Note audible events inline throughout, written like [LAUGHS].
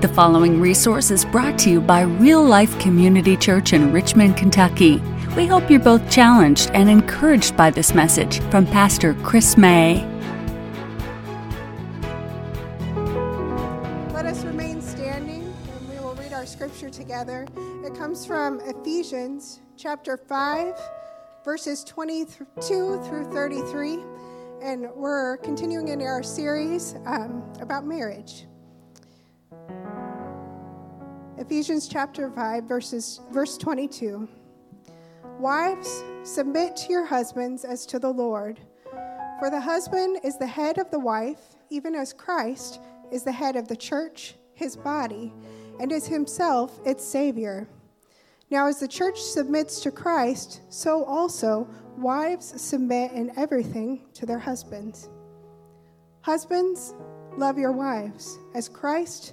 The following resource is brought to you by Real Life Community Church in Richmond, Kentucky. We hope you're both challenged and encouraged by this message from Pastor Chris May. Let us remain standing and we will read our scripture together. It comes from Ephesians chapter 5, verses 22 through 33. And we're continuing in our series um, about marriage. Ephesians chapter 5, verses, verse 22. Wives, submit to your husbands as to the Lord. For the husband is the head of the wife, even as Christ is the head of the church, his body, and is himself its Savior. Now, as the church submits to Christ, so also wives submit in everything to their husbands. Husbands, love your wives, as Christ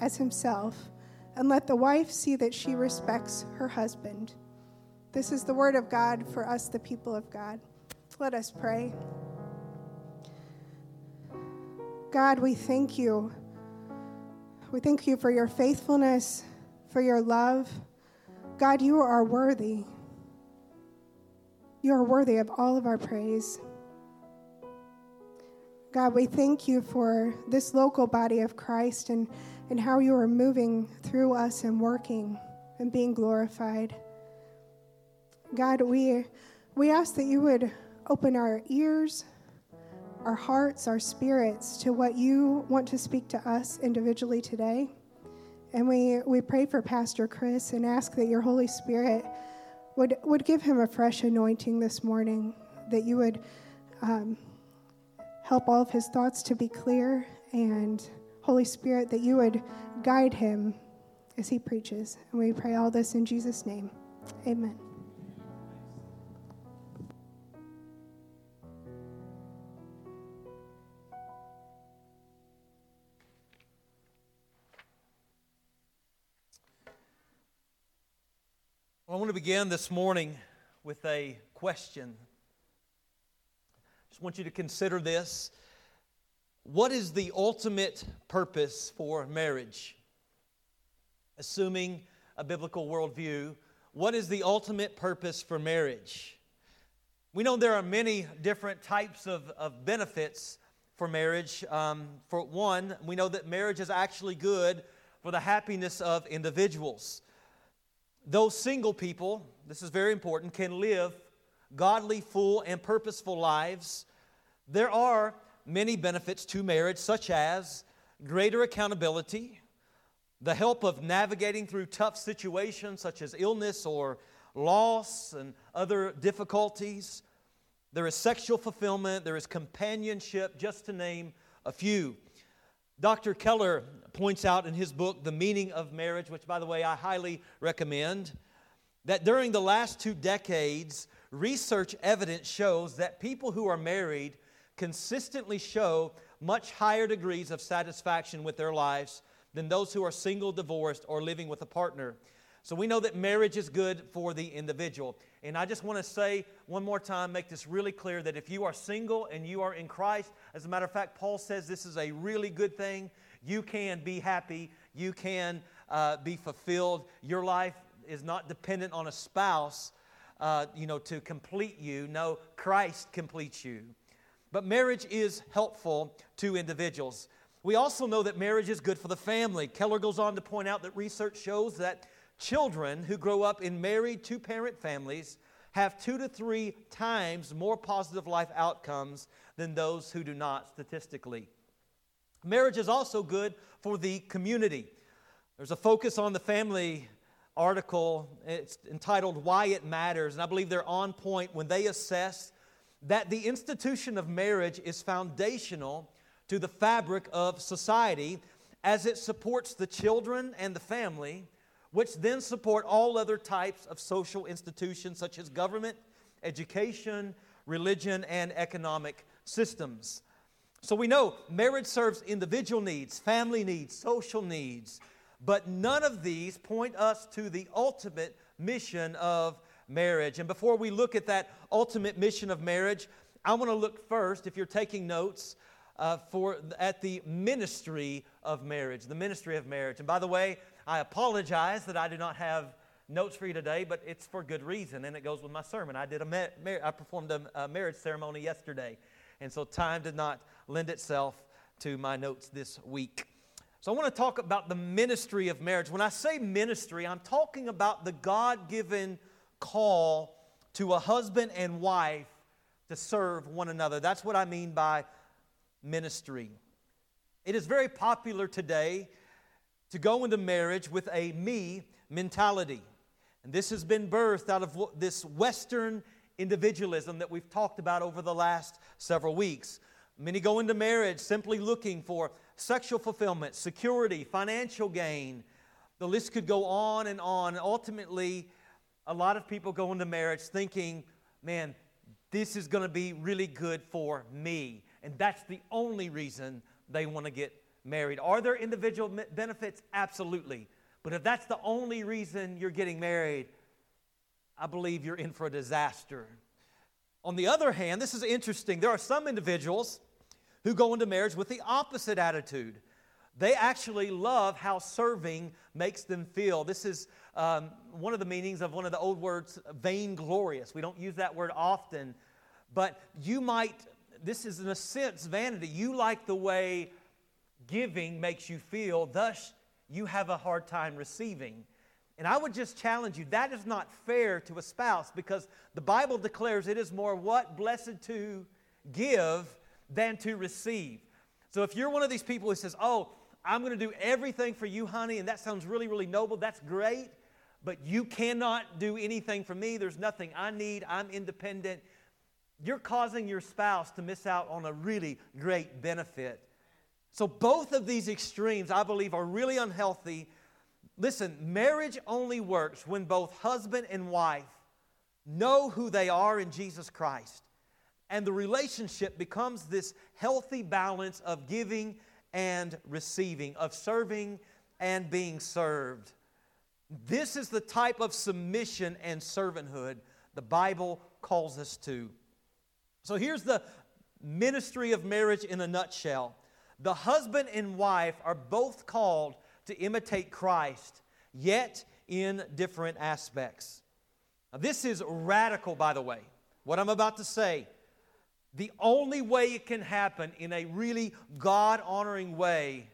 as himself, and let the wife see that she respects her husband. This is the word of God for us, the people of God. Let us pray. God, we thank you. We thank you for your faithfulness, for your love. God, you are worthy. You are worthy of all of our praise. God, we thank you for this local body of Christ and, and how you are moving through us and working and being glorified. God, we, we ask that you would open our ears, our hearts, our spirits to what you want to speak to us individually today. And we, we pray for Pastor Chris and ask that your Holy Spirit would, would give him a fresh anointing this morning, that you would um, help all of his thoughts to be clear, and Holy Spirit, that you would guide him as he preaches. And we pray all this in Jesus' name. Amen. I want to begin this morning with a question. I Just want you to consider this. What is the ultimate purpose for marriage? Assuming a biblical worldview, what is the ultimate purpose for marriage? We know there are many different types of, of benefits for marriage. Um, for one, we know that marriage is actually good for the happiness of individuals those single people, this is very important, can live godly, full, and purposeful lives, there are many benefits to marriage, such as greater accountability, the help of navigating through tough situations such as illness or loss and other difficulties. There is sexual fulfillment, there is companionship, just to name a few. Dr. Keller points out in his book, The Meaning of Marriage, which, by the way, I highly recommend, that during the last two decades, research evidence shows that people who are married consistently show much higher degrees of satisfaction with their lives than those who are single, divorced, or living with a partner. So we know that marriage is good for the individual. And I just want to say one more time, make this really clear that if you are single and you are in Christ, as a matter of fact, Paul says this is a really good thing. You can be happy, you can uh, be fulfilled. Your life is not dependent on a spouse, uh, you know, to complete you. No, Christ completes you. But marriage is helpful to individuals. We also know that marriage is good for the family. Keller goes on to point out that research shows that children who grow up in married two parent families have two to three times more positive life outcomes than those who do not statistically. Marriage is also good for the community. There's a focus on the family article. It's entitled Why It Matters, and I believe they're on point when they assess that the institution of marriage is foundational to the fabric of society as it supports the children and the family, which then support all other types of social institutions such as government, education, religion, and economic systems. So we know marriage serves individual needs, family needs, social needs, but none of these point us to the ultimate mission of marriage. And before we look at that ultimate mission of marriage, I want to look first, if you're taking notes, uh, for at the ministry of marriage. The ministry of marriage. And by the way, I apologize that I do not have notes for you today, but it's for good reason, and it goes with my sermon. I did a mar- I performed a, a marriage ceremony yesterday, and so time did not lend itself to my notes this week. So I want to talk about the ministry of marriage. When I say ministry, I'm talking about the God given call to a husband and wife to serve one another. That's what I mean by ministry. It is very popular today to go into marriage with a me mentality. And this has been birthed out of this Western individualism that we've talked about over the last several weeks. Many go into marriage simply looking for sexual fulfillment, security, financial gain. The list could go on and on. Ultimately, a lot of people go into marriage thinking, man, this is going to be really good for me. And that's the only reason they want to get married. Are there individual benefits? Absolutely. But if that's the only reason you're getting married, I believe you're in for a disaster. On the other hand, this is interesting. There are some individuals who go into marriage with the opposite attitude. They actually love how serving makes them feel. This is um, one of the meanings of one of the old words, vainglorious. We don't use that word often, but you might, this is in a sense vanity. You like the way giving makes you feel, thus, you have a hard time receiving. And I would just challenge you that is not fair to a spouse because the Bible declares it is more what? Blessed to give than to receive. So if you're one of these people who says, Oh, I'm going to do everything for you, honey, and that sounds really, really noble, that's great, but you cannot do anything for me. There's nothing I need. I'm independent. You're causing your spouse to miss out on a really great benefit. So, both of these extremes, I believe, are really unhealthy. Listen, marriage only works when both husband and wife know who they are in Jesus Christ and the relationship becomes this healthy balance of giving and receiving, of serving and being served. This is the type of submission and servanthood the Bible calls us to. So here's the ministry of marriage in a nutshell the husband and wife are both called to imitate Christ, yet in different aspects. Now, this is radical, by the way. What I'm about to say the only way it can happen in a really God honoring way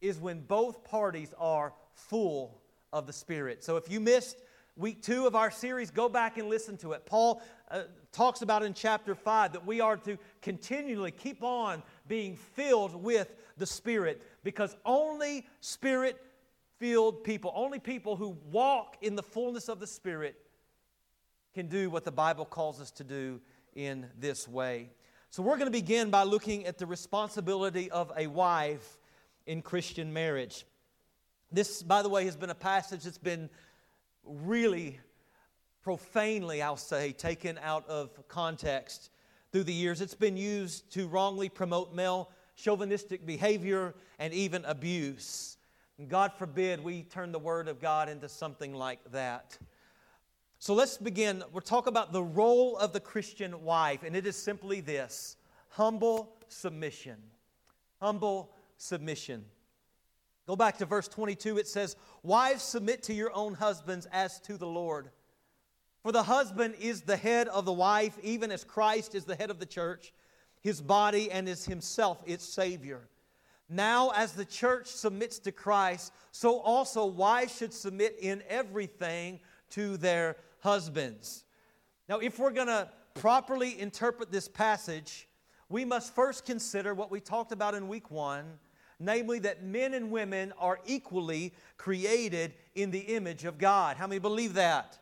is when both parties are full of the Spirit. So if you missed week two of our series, go back and listen to it. Paul uh, talks about in chapter five that we are to continually keep on being filled with the Spirit because only Spirit filled people, only people who walk in the fullness of the Spirit can do what the Bible calls us to do in this way. So, we're going to begin by looking at the responsibility of a wife in Christian marriage. This, by the way, has been a passage that's been really profanely, I'll say, taken out of context through the years. It's been used to wrongly promote male chauvinistic behavior and even abuse. And God forbid we turn the Word of God into something like that. So let's begin. We'll talk about the role of the Christian wife, and it is simply this humble submission. Humble submission. Go back to verse 22. It says, Wives, submit to your own husbands as to the Lord. For the husband is the head of the wife, even as Christ is the head of the church, his body, and is himself its Savior. Now, as the church submits to Christ, so also wives should submit in everything to their husbands. Now, if we're going to properly interpret this passage, we must first consider what we talked about in week one namely, that men and women are equally created in the image of God. How many believe that?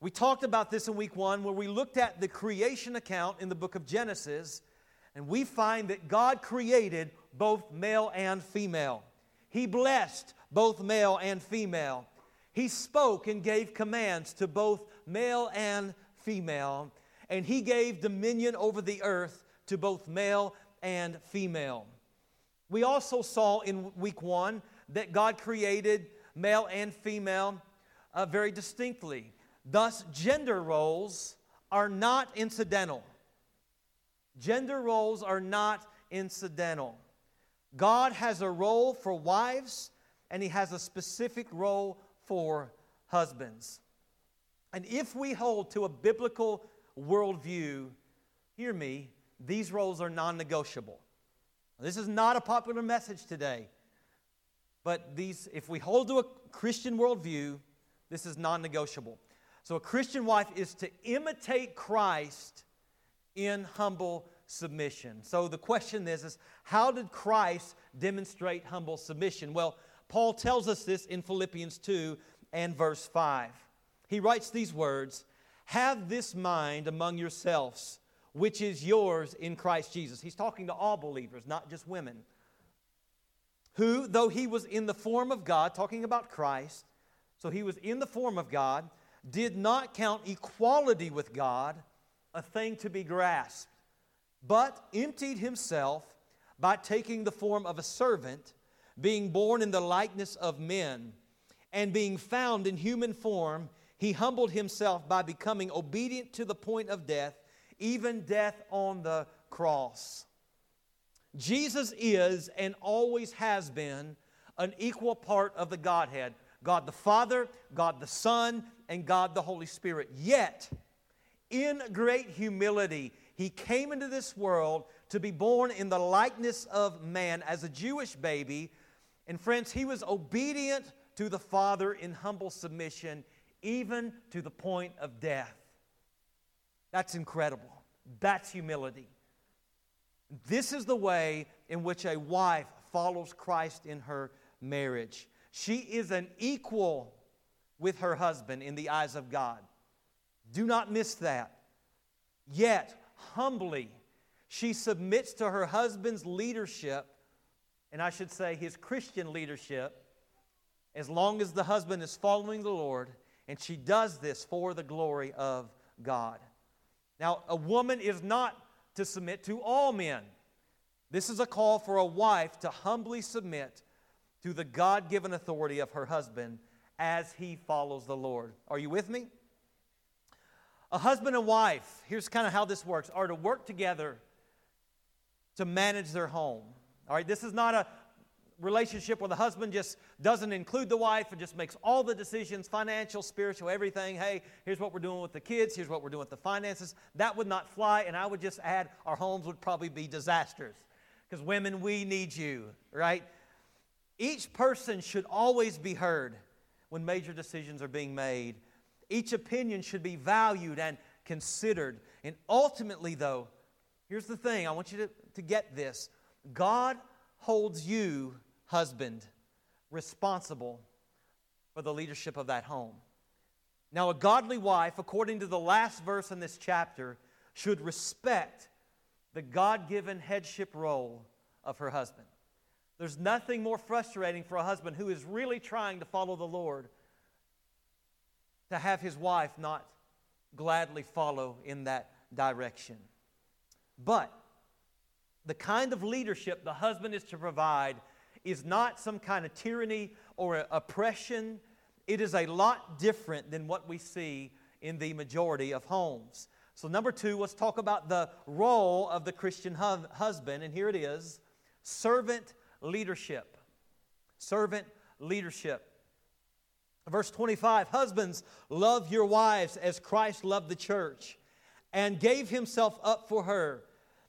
We talked about this in week one where we looked at the creation account in the book of Genesis, and we find that God created both male and female. He blessed both male and female. He spoke and gave commands to both male and female, and he gave dominion over the earth to both male and female. We also saw in week one that God created male and female uh, very distinctly. Thus, gender roles are not incidental. Gender roles are not incidental. God has a role for wives, and He has a specific role for husbands. And if we hold to a biblical worldview, hear me, these roles are non negotiable. This is not a popular message today, but these, if we hold to a Christian worldview, this is non negotiable. So, a Christian wife is to imitate Christ in humble submission. So, the question is, is how did Christ demonstrate humble submission? Well, Paul tells us this in Philippians 2 and verse 5. He writes these words Have this mind among yourselves, which is yours in Christ Jesus. He's talking to all believers, not just women. Who, though he was in the form of God, talking about Christ, so he was in the form of God, did not count equality with God a thing to be grasped, but emptied himself by taking the form of a servant, being born in the likeness of men, and being found in human form he humbled himself by becoming obedient to the point of death, even death on the cross. Jesus is and always has been an equal part of the Godhead God the Father, God the Son, and God the Holy Spirit. Yet, in great humility, he came into this world to be born in the likeness of man as a Jewish baby. And friends, he was obedient to the Father in humble submission even to the point of death. That's incredible. That's humility. This is the way in which a wife follows Christ in her marriage. She is an equal with her husband in the eyes of God. Do not miss that. Yet, humbly, she submits to her husband's leadership, and I should say his Christian leadership, as long as the husband is following the Lord and she does this for the glory of God. Now, a woman is not to submit to all men. This is a call for a wife to humbly submit to the God given authority of her husband as he follows the Lord. Are you with me? A husband and wife, here's kind of how this works, are to work together to manage their home. All right, this is not a relationship where the husband just doesn't include the wife and just makes all the decisions financial, spiritual, everything. Hey, here's what we're doing with the kids, here's what we're doing with the finances. That would not fly, and I would just add our homes would probably be disasters. Because women, we need you, right? Each person should always be heard when major decisions are being made. Each opinion should be valued and considered. And ultimately, though, here's the thing I want you to, to get this God holds you husband responsible for the leadership of that home. Now, a godly wife, according to the last verse in this chapter, should respect the God given headship role of her husband. There's nothing more frustrating for a husband who is really trying to follow the Lord to have his wife not gladly follow in that direction. But the kind of leadership the husband is to provide is not some kind of tyranny or oppression. It is a lot different than what we see in the majority of homes. So, number two, let's talk about the role of the Christian hu- husband. And here it is servant leadership. Servant leadership. Verse 25 Husbands, love your wives as Christ loved the church and gave himself up for her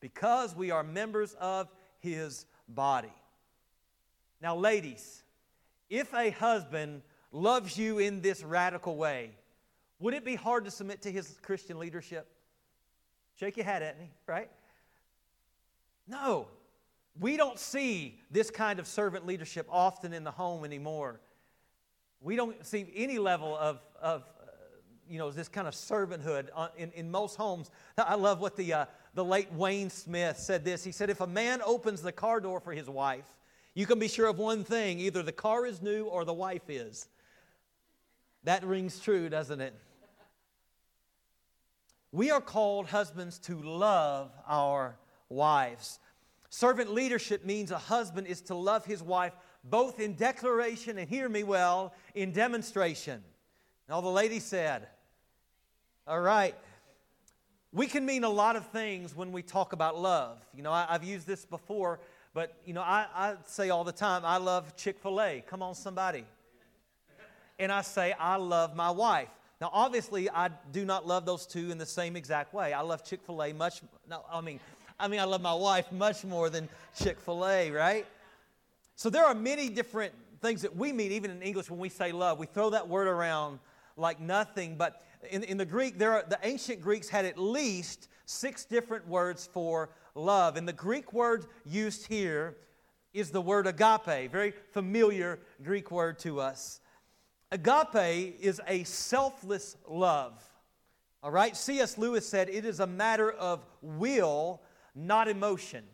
because we are members of his body. Now, ladies, if a husband loves you in this radical way, would it be hard to submit to his Christian leadership? Shake your head at me, right? No. We don't see this kind of servant leadership often in the home anymore. We don't see any level of, of you know, this kind of servanthood in, in most homes. I love what the, uh, the late Wayne Smith said this. He said, If a man opens the car door for his wife, you can be sure of one thing either the car is new or the wife is. That rings true, doesn't it? We are called, husbands, to love our wives. Servant leadership means a husband is to love his wife both in declaration and, hear me well, in demonstration. And all the ladies said, all right. We can mean a lot of things when we talk about love. You know, I, have used this before, but, you know, I, I say all the time, I love Chick fil A. Come on, somebody. And I say, I love my wife. Now, obviously, I do not love those two in the same exact way. I love Chick fil A much, no, I mean, I mean, I love my wife much more than Chick fil A, right? So there are many different things that we mean, even in English, when we say love. We throw that word around like nothing, but in, in the Greek, there are, the ancient Greeks had at least six different words for love. And the Greek word used here is the word agape, very familiar Greek word to us. Agape is a selfless love. All right? C.S. Lewis said it is a matter of will, not emotion.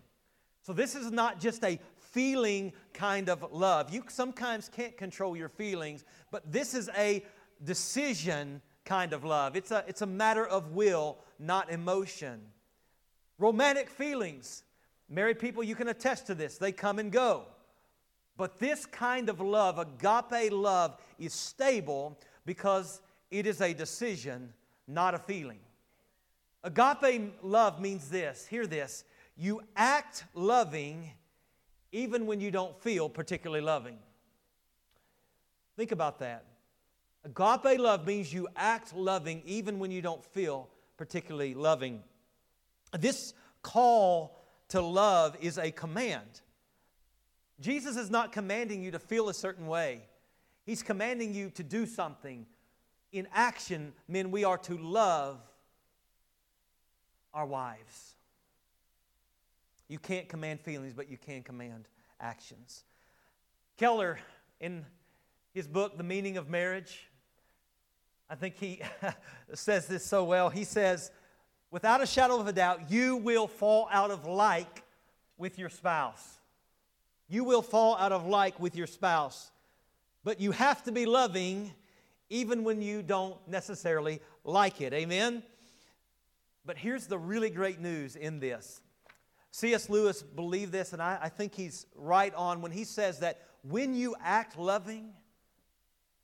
So this is not just a feeling kind of love. You sometimes can't control your feelings, but this is a decision kind of love. It's a, it's a matter of will, not emotion. Romantic feelings. Married people, you can attest to this. They come and go. But this kind of love, agape love, is stable because it is a decision, not a feeling. Agape love means this hear this you act loving even when you don't feel particularly loving. Think about that. Agape love means you act loving even when you don't feel particularly loving. This call to love is a command. Jesus is not commanding you to feel a certain way, He's commanding you to do something. In action, men, we are to love our wives. You can't command feelings, but you can command actions. Keller, in his book, The Meaning of Marriage, I think he [LAUGHS] says this so well. He says, without a shadow of a doubt, you will fall out of like with your spouse. You will fall out of like with your spouse. But you have to be loving even when you don't necessarily like it. Amen? But here's the really great news in this. C.S. Lewis believed this, and I, I think he's right on when he says that when you act loving,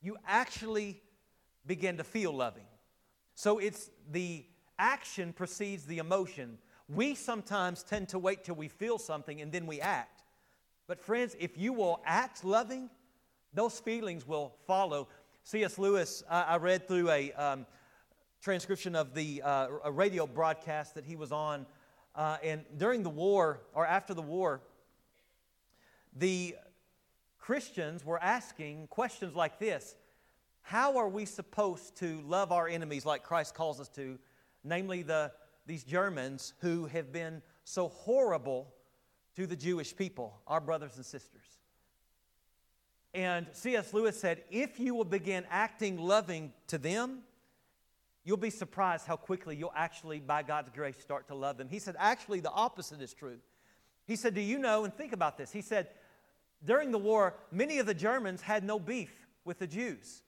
you actually begin to feel loving. So it's the action precedes the emotion. We sometimes tend to wait till we feel something and then we act. But, friends, if you will act loving, those feelings will follow. C.S. Lewis, I, I read through a um, transcription of the uh, a radio broadcast that he was on, uh, and during the war or after the war, the Christians were asking questions like this how are we supposed to love our enemies like Christ calls us to, namely the, these Germans who have been so horrible to the Jewish people, our brothers and sisters? And C.S. Lewis said, if you will begin acting loving to them, you'll be surprised how quickly you'll actually, by God's grace, start to love them. He said, actually, the opposite is true. He said, Do you know, and think about this, he said, during the war, many of the Germans had no beef with the Jews.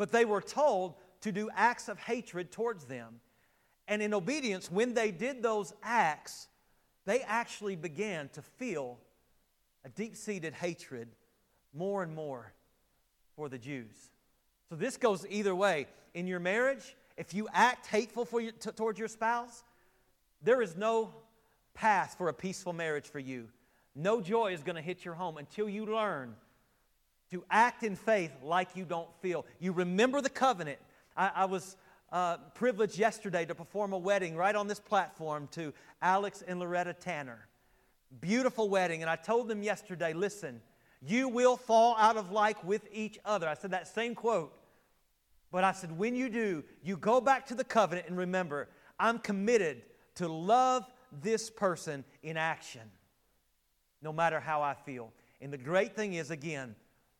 But they were told to do acts of hatred towards them. And in obedience, when they did those acts, they actually began to feel a deep seated hatred more and more for the Jews. So this goes either way. In your marriage, if you act hateful for your, t- towards your spouse, there is no path for a peaceful marriage for you. No joy is going to hit your home until you learn to act in faith like you don't feel. You remember the covenant. I, I was uh, privileged yesterday to perform a wedding right on this platform to Alex and Loretta Tanner. Beautiful wedding. And I told them yesterday listen, you will fall out of like with each other. I said that same quote. But I said, when you do, you go back to the covenant and remember, I'm committed to love this person in action, no matter how I feel. And the great thing is, again,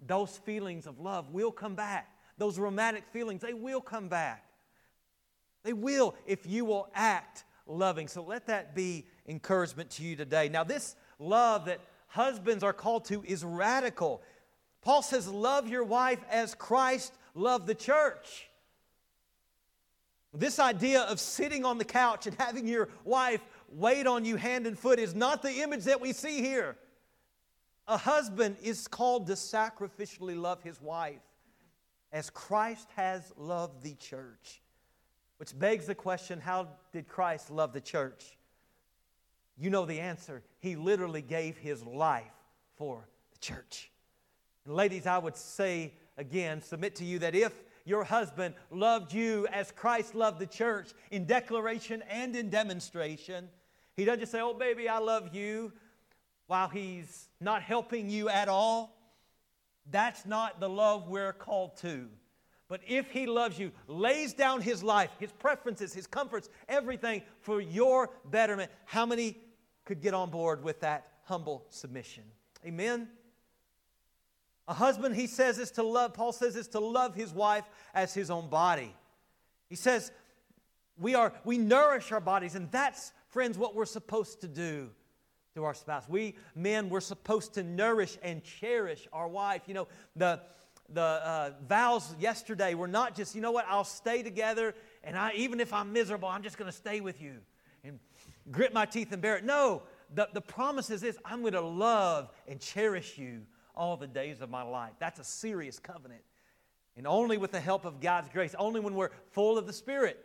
those feelings of love will come back. Those romantic feelings, they will come back. They will if you will act loving. So let that be encouragement to you today. Now, this love that husbands are called to is radical. Paul says, Love your wife as Christ loved the church. This idea of sitting on the couch and having your wife wait on you hand and foot is not the image that we see here. A husband is called to sacrificially love his wife as Christ has loved the church. Which begs the question how did Christ love the church? You know the answer. He literally gave his life for the church. And ladies, I would say again, submit to you that if your husband loved you as Christ loved the church in declaration and in demonstration, he doesn't just say, Oh, baby, I love you, while he's not helping you at all. That's not the love we're called to. But if he loves you, lays down his life, his preferences, his comforts, everything for your betterment, how many could get on board with that humble submission? Amen. A husband, he says, is to love, Paul says, is to love his wife as his own body. He says, we are, we nourish our bodies, and that's, friends, what we're supposed to do to our spouse. We men, we're supposed to nourish and cherish our wife. You know, the the uh, vows yesterday were not just, you know what, I'll stay together, and I, even if I'm miserable, I'm just going to stay with you and grit my teeth and bear it. No, the, the promise is this I'm going to love and cherish you all the days of my life. That's a serious covenant. And only with the help of God's grace, only when we're full of the Spirit,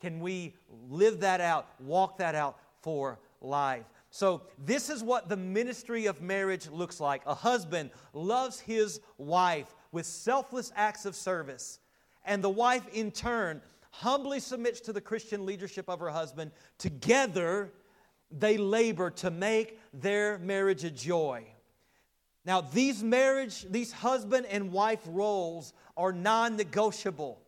can we live that out, walk that out for life. So, this is what the ministry of marriage looks like. A husband loves his wife with selfless acts of service, and the wife, in turn, humbly submits to the Christian leadership of her husband. Together, they labor to make their marriage a joy. Now, these marriage, these husband and wife roles are non negotiable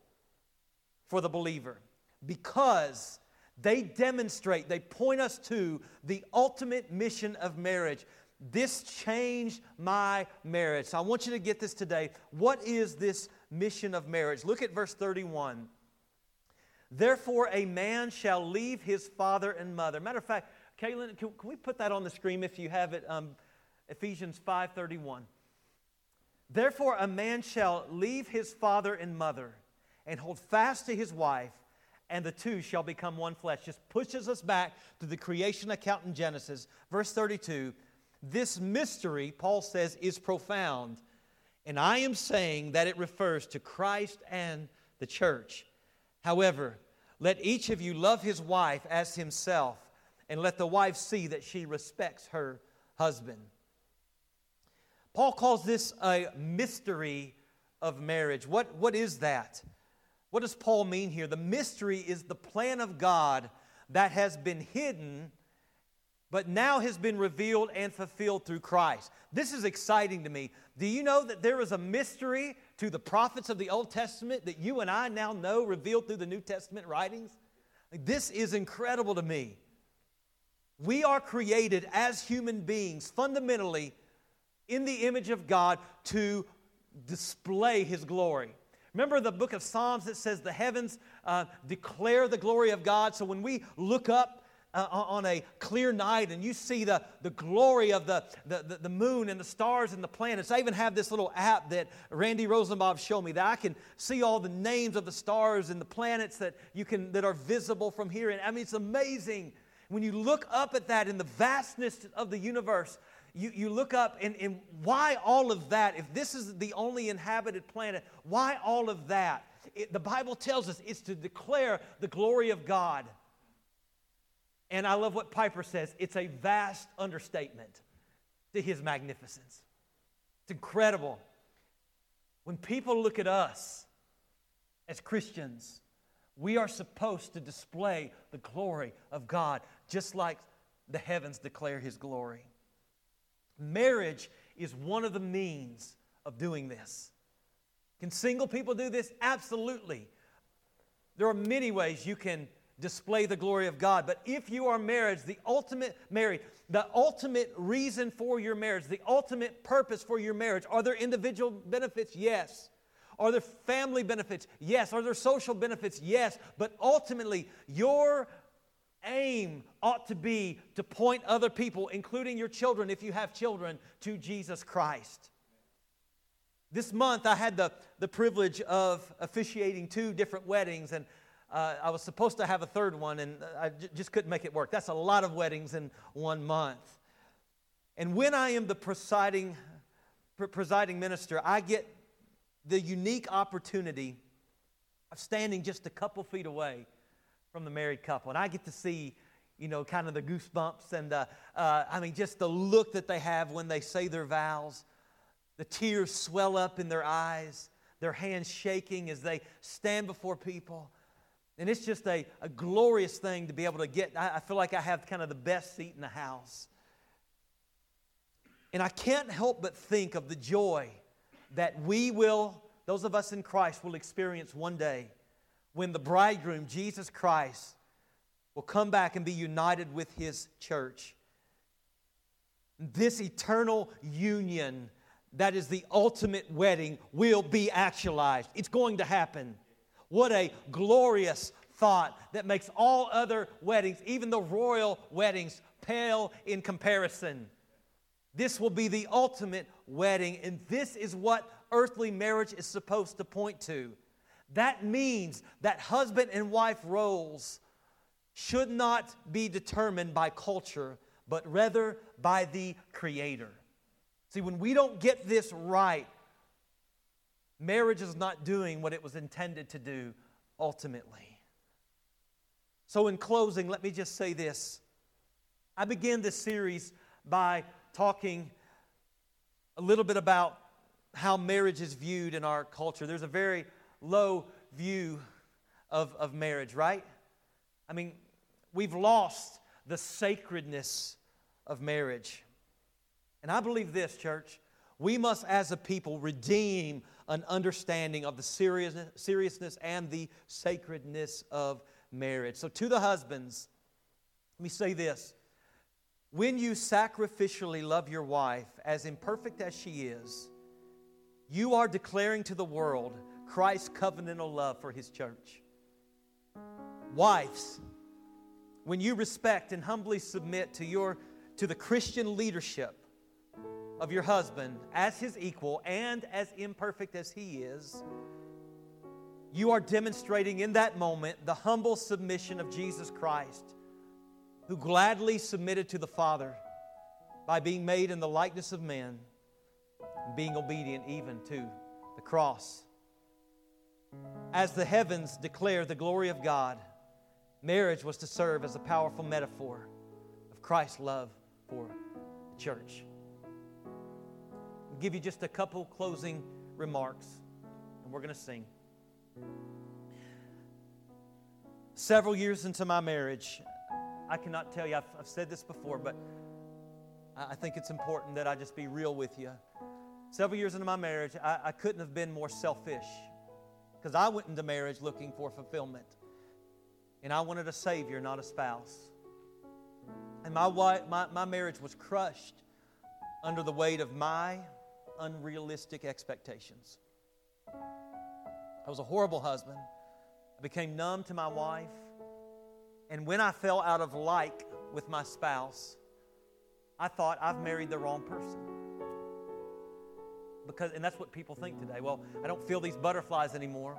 for the believer because they demonstrate, they point us to the ultimate mission of marriage. This changed my marriage. So I want you to get this today. What is this mission of marriage? Look at verse 31. Therefore, a man shall leave his father and mother. Matter of fact, Caitlin, can, can we put that on the screen if you have it? Um, Ephesians 5:31. Therefore, a man shall leave his father and mother and hold fast to his wife and the two shall become one flesh. Just pushes us back to the creation account in Genesis. Verse 32 This mystery, Paul says, is profound. And I am saying that it refers to Christ and the church. However, let each of you love his wife as himself, and let the wife see that she respects her husband. Paul calls this a mystery of marriage. What, what is that? What does Paul mean here? The mystery is the plan of God that has been hidden, but now has been revealed and fulfilled through Christ. This is exciting to me. Do you know that there is a mystery to the prophets of the Old Testament that you and I now know revealed through the New Testament writings? This is incredible to me. We are created as human beings fundamentally in the image of God to display His glory. Remember the book of Psalms that says the heavens uh, declare the glory of God? So when we look up uh, on a clear night and you see the, the glory of the, the, the, moon and the stars and the planets. I even have this little app that Randy Rosenbaum showed me that I can see all the names of the stars and the planets that you can that are visible from here. And I mean it's amazing When you look up at that in the vastness of the universe, you, you look up and, and why all of that? If this is the only inhabited planet, why all of that? It, the Bible tells us it's to declare the glory of God. And I love what Piper says it's a vast understatement to his magnificence. It's incredible. When people look at us as Christians, we are supposed to display the glory of God just like the heavens declare his glory. Marriage is one of the means of doing this. Can single people do this? Absolutely. There are many ways you can display the glory of God, but if you are married, the ultimate married, the ultimate reason for your marriage, the ultimate purpose for your marriage, are there individual benefits? Yes. Are there family benefits? Yes. Are there social benefits? Yes. But ultimately, your aim ought to be to point other people, including your children, if you have children, to Jesus Christ. This month, I had the, the privilege of officiating two different weddings, and uh, I was supposed to have a third one, and I j- just couldn't make it work. That's a lot of weddings in one month. And when I am the presiding, pre- presiding minister, I get the unique opportunity of standing just a couple feet away from the married couple. And I get to see, you know, kind of the goosebumps and, uh, uh, I mean, just the look that they have when they say their vows. The tears swell up in their eyes, their hands shaking as they stand before people. And it's just a, a glorious thing to be able to get. I, I feel like I have kind of the best seat in the house. And I can't help but think of the joy that we will, those of us in Christ, will experience one day when the bridegroom, Jesus Christ, will come back and be united with his church. This eternal union, that is the ultimate wedding, will be actualized. It's going to happen. What a glorious thought that makes all other weddings, even the royal weddings, pale in comparison. This will be the ultimate wedding, and this is what earthly marriage is supposed to point to. That means that husband and wife roles should not be determined by culture, but rather by the Creator. See, when we don't get this right, marriage is not doing what it was intended to do ultimately. So, in closing, let me just say this. I began this series by talking a little bit about how marriage is viewed in our culture. There's a very low view of, of marriage, right? I mean, we've lost the sacredness of marriage. And I believe this, church. We must, as a people, redeem an understanding of the seriousness, seriousness and the sacredness of marriage. So, to the husbands, let me say this. When you sacrificially love your wife, as imperfect as she is, you are declaring to the world Christ's covenantal love for his church. Wives, when you respect and humbly submit to your to the Christian leadership of your husband as his equal and as imperfect as he is, you are demonstrating in that moment the humble submission of Jesus Christ, who gladly submitted to the Father by being made in the likeness of men and being obedient even to the cross. As the heavens declare the glory of God, marriage was to serve as a powerful metaphor of Christ's love for the church. I'll give you just a couple closing remarks, and we're going to sing. Several years into my marriage, I cannot tell you, I've, I've said this before, but I think it's important that I just be real with you. Several years into my marriage, I, I couldn't have been more selfish because I went into marriage looking for fulfillment. And I wanted a Savior, not a spouse. And my, wife, my, my marriage was crushed under the weight of my unrealistic expectations. I was a horrible husband. I became numb to my wife. And when I fell out of like with my spouse, I thought I've married the wrong person because and that's what people think today well i don't feel these butterflies anymore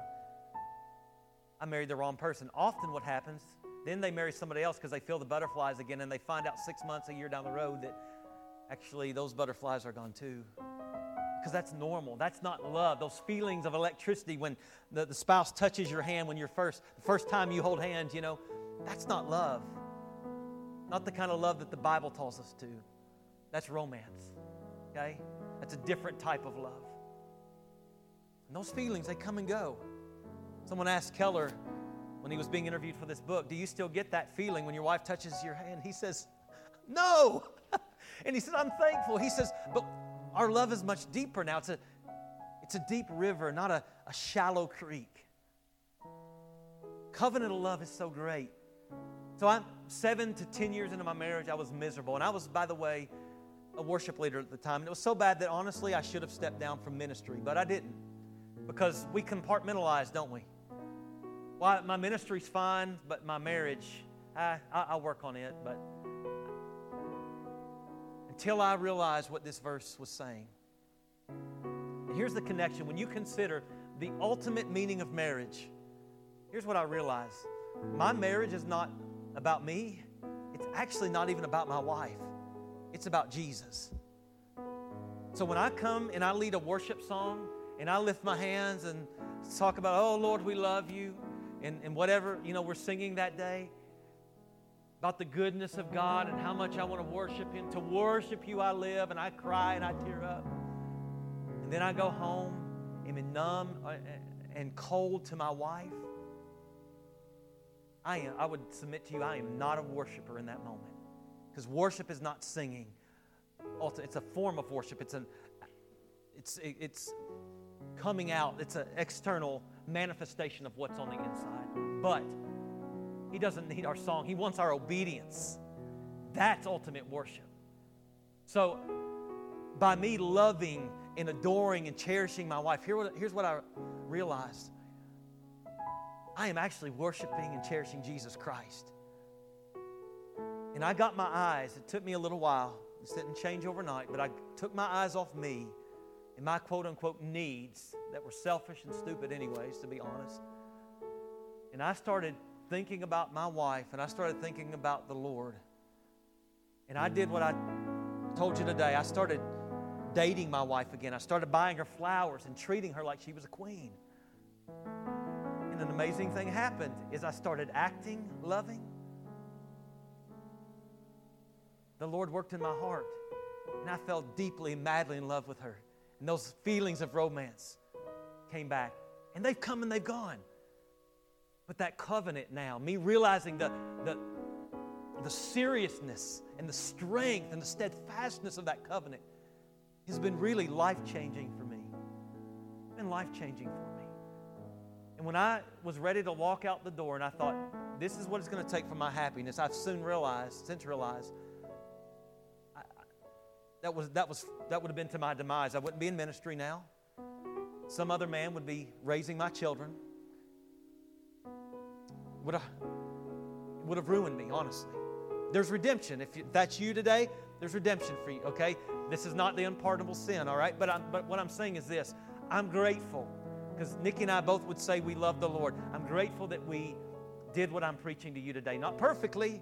i married the wrong person often what happens Then they marry somebody else because they feel the butterflies again, and they find out six months, a year down the road that actually those butterflies are gone too. Because that's normal. That's not love. Those feelings of electricity when the, the spouse touches your hand when you're first, the first time you hold hands, you know, that's not love. Not the kind of love that the Bible tells us to. That's romance. Okay? That's a different type of love. And those feelings, they come and go. Someone asked Keller when he was being interviewed for this book, Do you still get that feeling when your wife touches your hand? He says, No. [LAUGHS] and he says, I'm thankful. He says, But our love is much deeper now. It's a, it's a deep river, not a, a shallow creek. Covenantal love is so great. So I'm seven to ten years into my marriage, I was miserable. And I was, by the way, a worship leader at the time. And it was so bad that honestly I should have stepped down from ministry, but I didn't. Because we compartmentalize, don't we? Well, my ministry's fine, but my marriage, I, I, will work on it. But until I realized what this verse was saying. And here's the connection. When you consider the ultimate meaning of marriage, here's what I realized my marriage is not about me, it's actually not even about my wife, it's about Jesus. So when I come and I lead a worship song and I lift my hands and talk about, oh Lord, we love you, and, and whatever, you know, we're singing that day about the goodness of God and how much I want to worship Him. To worship you, I live, and I cry and I tear up. And then I go home, and am numb uh, and cold to my wife. I, am, I would submit to you, I am not a worshiper in that moment. Because worship is not singing. It's a form of worship. It's an it's it's coming out. It's an external manifestation of what's on the inside. But He doesn't need our song, He wants our obedience. That's ultimate worship. So, by me loving and adoring and cherishing my wife, here what, here's what I realized I am actually worshiping and cherishing Jesus Christ. And I got my eyes, it took me a little while. This didn't change overnight, but I took my eyes off me and my quote unquote needs that were selfish and stupid, anyways, to be honest. And I started thinking about my wife and I started thinking about the Lord. And I did what I told you today. I started dating my wife again. I started buying her flowers and treating her like she was a queen. And an amazing thing happened is I started acting loving. The Lord worked in my heart, and I fell deeply madly in love with her. And those feelings of romance came back. And they've come and they've gone. But that covenant now, me realizing the, the, the seriousness and the strength and the steadfastness of that covenant has been really life changing for me. It's been life changing for me. And when I was ready to walk out the door and I thought, this is what it's going to take for my happiness, I've soon realized, since realized, that, was, that, was, that would have been to my demise. I wouldn't be in ministry now. Some other man would be raising my children. Would have, would have ruined me, honestly. There's redemption. If that's you today, there's redemption for you, okay? This is not the unpardonable sin, all right? But, I'm, but what I'm saying is this I'm grateful because Nikki and I both would say we love the Lord. I'm grateful that we did what I'm preaching to you today. Not perfectly,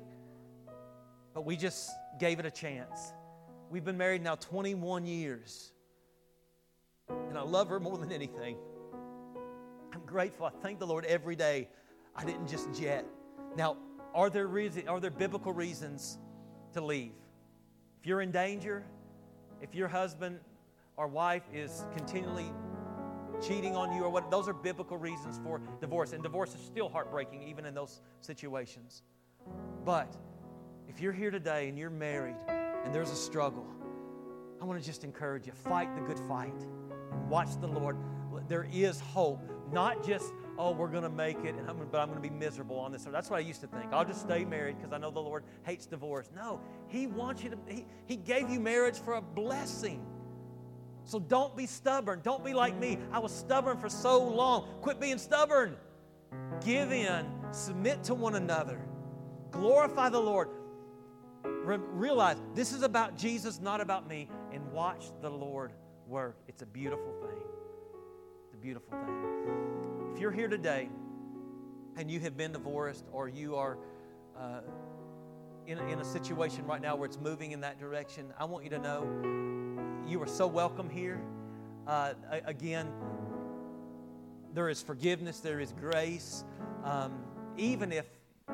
but we just gave it a chance. We've been married now 21 years. And I love her more than anything. I'm grateful. I thank the Lord every day. I didn't just jet. Now, are there reason, are there biblical reasons to leave? If you're in danger, if your husband or wife is continually cheating on you or what, those are biblical reasons for divorce. And divorce is still heartbreaking even in those situations. But if you're here today and you're married and there's a struggle, I want to just encourage you fight the good fight watch the Lord. There is hope, not just, oh, we're going to make it, I'm, but I'm going to be miserable on this. That's what I used to think. I'll just stay married because I know the Lord hates divorce. No, He wants you to, he, he gave you marriage for a blessing. So don't be stubborn. Don't be like me. I was stubborn for so long. Quit being stubborn. Give in, submit to one another, glorify the Lord. Re- realize this is about Jesus, not about me, and watch the Lord work. It's a beautiful thing. It's a beautiful thing. If you're here today and you have been divorced or you are uh, in, in a situation right now where it's moving in that direction, I want you to know you are so welcome here. Uh, again, there is forgiveness, there is grace. Um, even if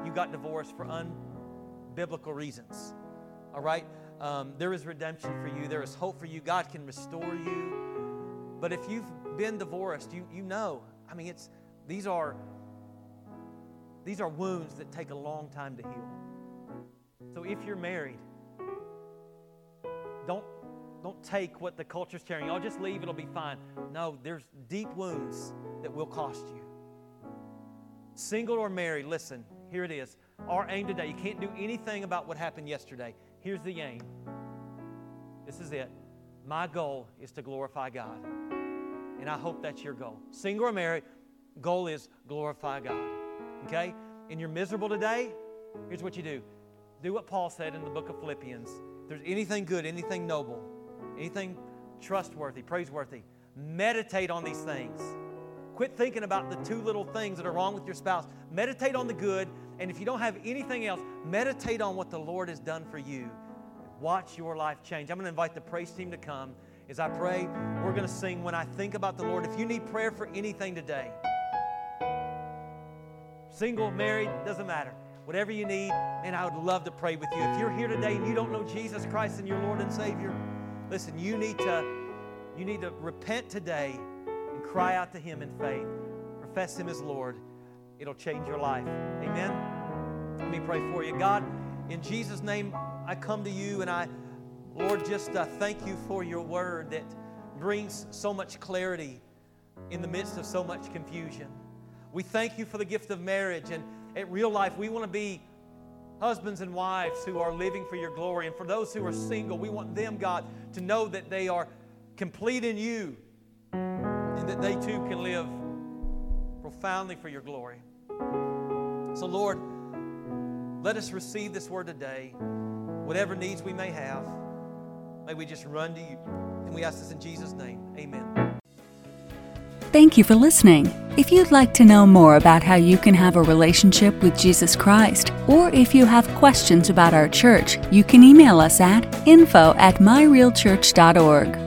you got divorced for unbiblical reasons, all right? Um, there is redemption for you, there is hope for you. God can restore you. But if you've been divorced, you, you know, I mean, it's, these are, these are wounds that take a long time to heal. So if you're married, don't don't take what the culture's carrying. I'll just leave, it'll be fine. No, there's deep wounds that will cost you. Single or married, listen, here it is. Our aim today, you can't do anything about what happened yesterday. Here's the aim. This is it. My goal is to glorify God. And I hope that's your goal. Single or married, goal is glorify God. Okay? And you're miserable today, here's what you do. Do what Paul said in the book of Philippians. If there's anything good, anything noble, anything trustworthy, praiseworthy, meditate on these things. Quit thinking about the two little things that are wrong with your spouse. Meditate on the good, and if you don't have anything else, meditate on what the Lord has done for you. Watch your life change. I'm going to invite the praise team to come. As I pray, we're going to sing When I Think About the Lord. If you need prayer for anything today, single, married, doesn't matter. Whatever you need, and I would love to pray with you. If you're here today and you don't know Jesus Christ and your Lord and Savior, Listen, you need to you need to repent today and cry out to him in faith. Profess him as Lord. It'll change your life. Amen. Let me pray for you. God, in Jesus name, I come to you and I Lord just uh, thank you for your word that brings so much clarity in the midst of so much confusion. We thank you for the gift of marriage and at real life we want to be husbands and wives who are living for your glory. And for those who are single, we want them, God, to know that they are complete in you and that they too can live profoundly for your glory. So, Lord, let us receive this word today. Whatever needs we may have, may we just run to you. And we ask this in Jesus' name. Amen. Thank you for listening. If you'd like to know more about how you can have a relationship with Jesus Christ, or if you have questions about our church, you can email us at info at myrealchurch.org.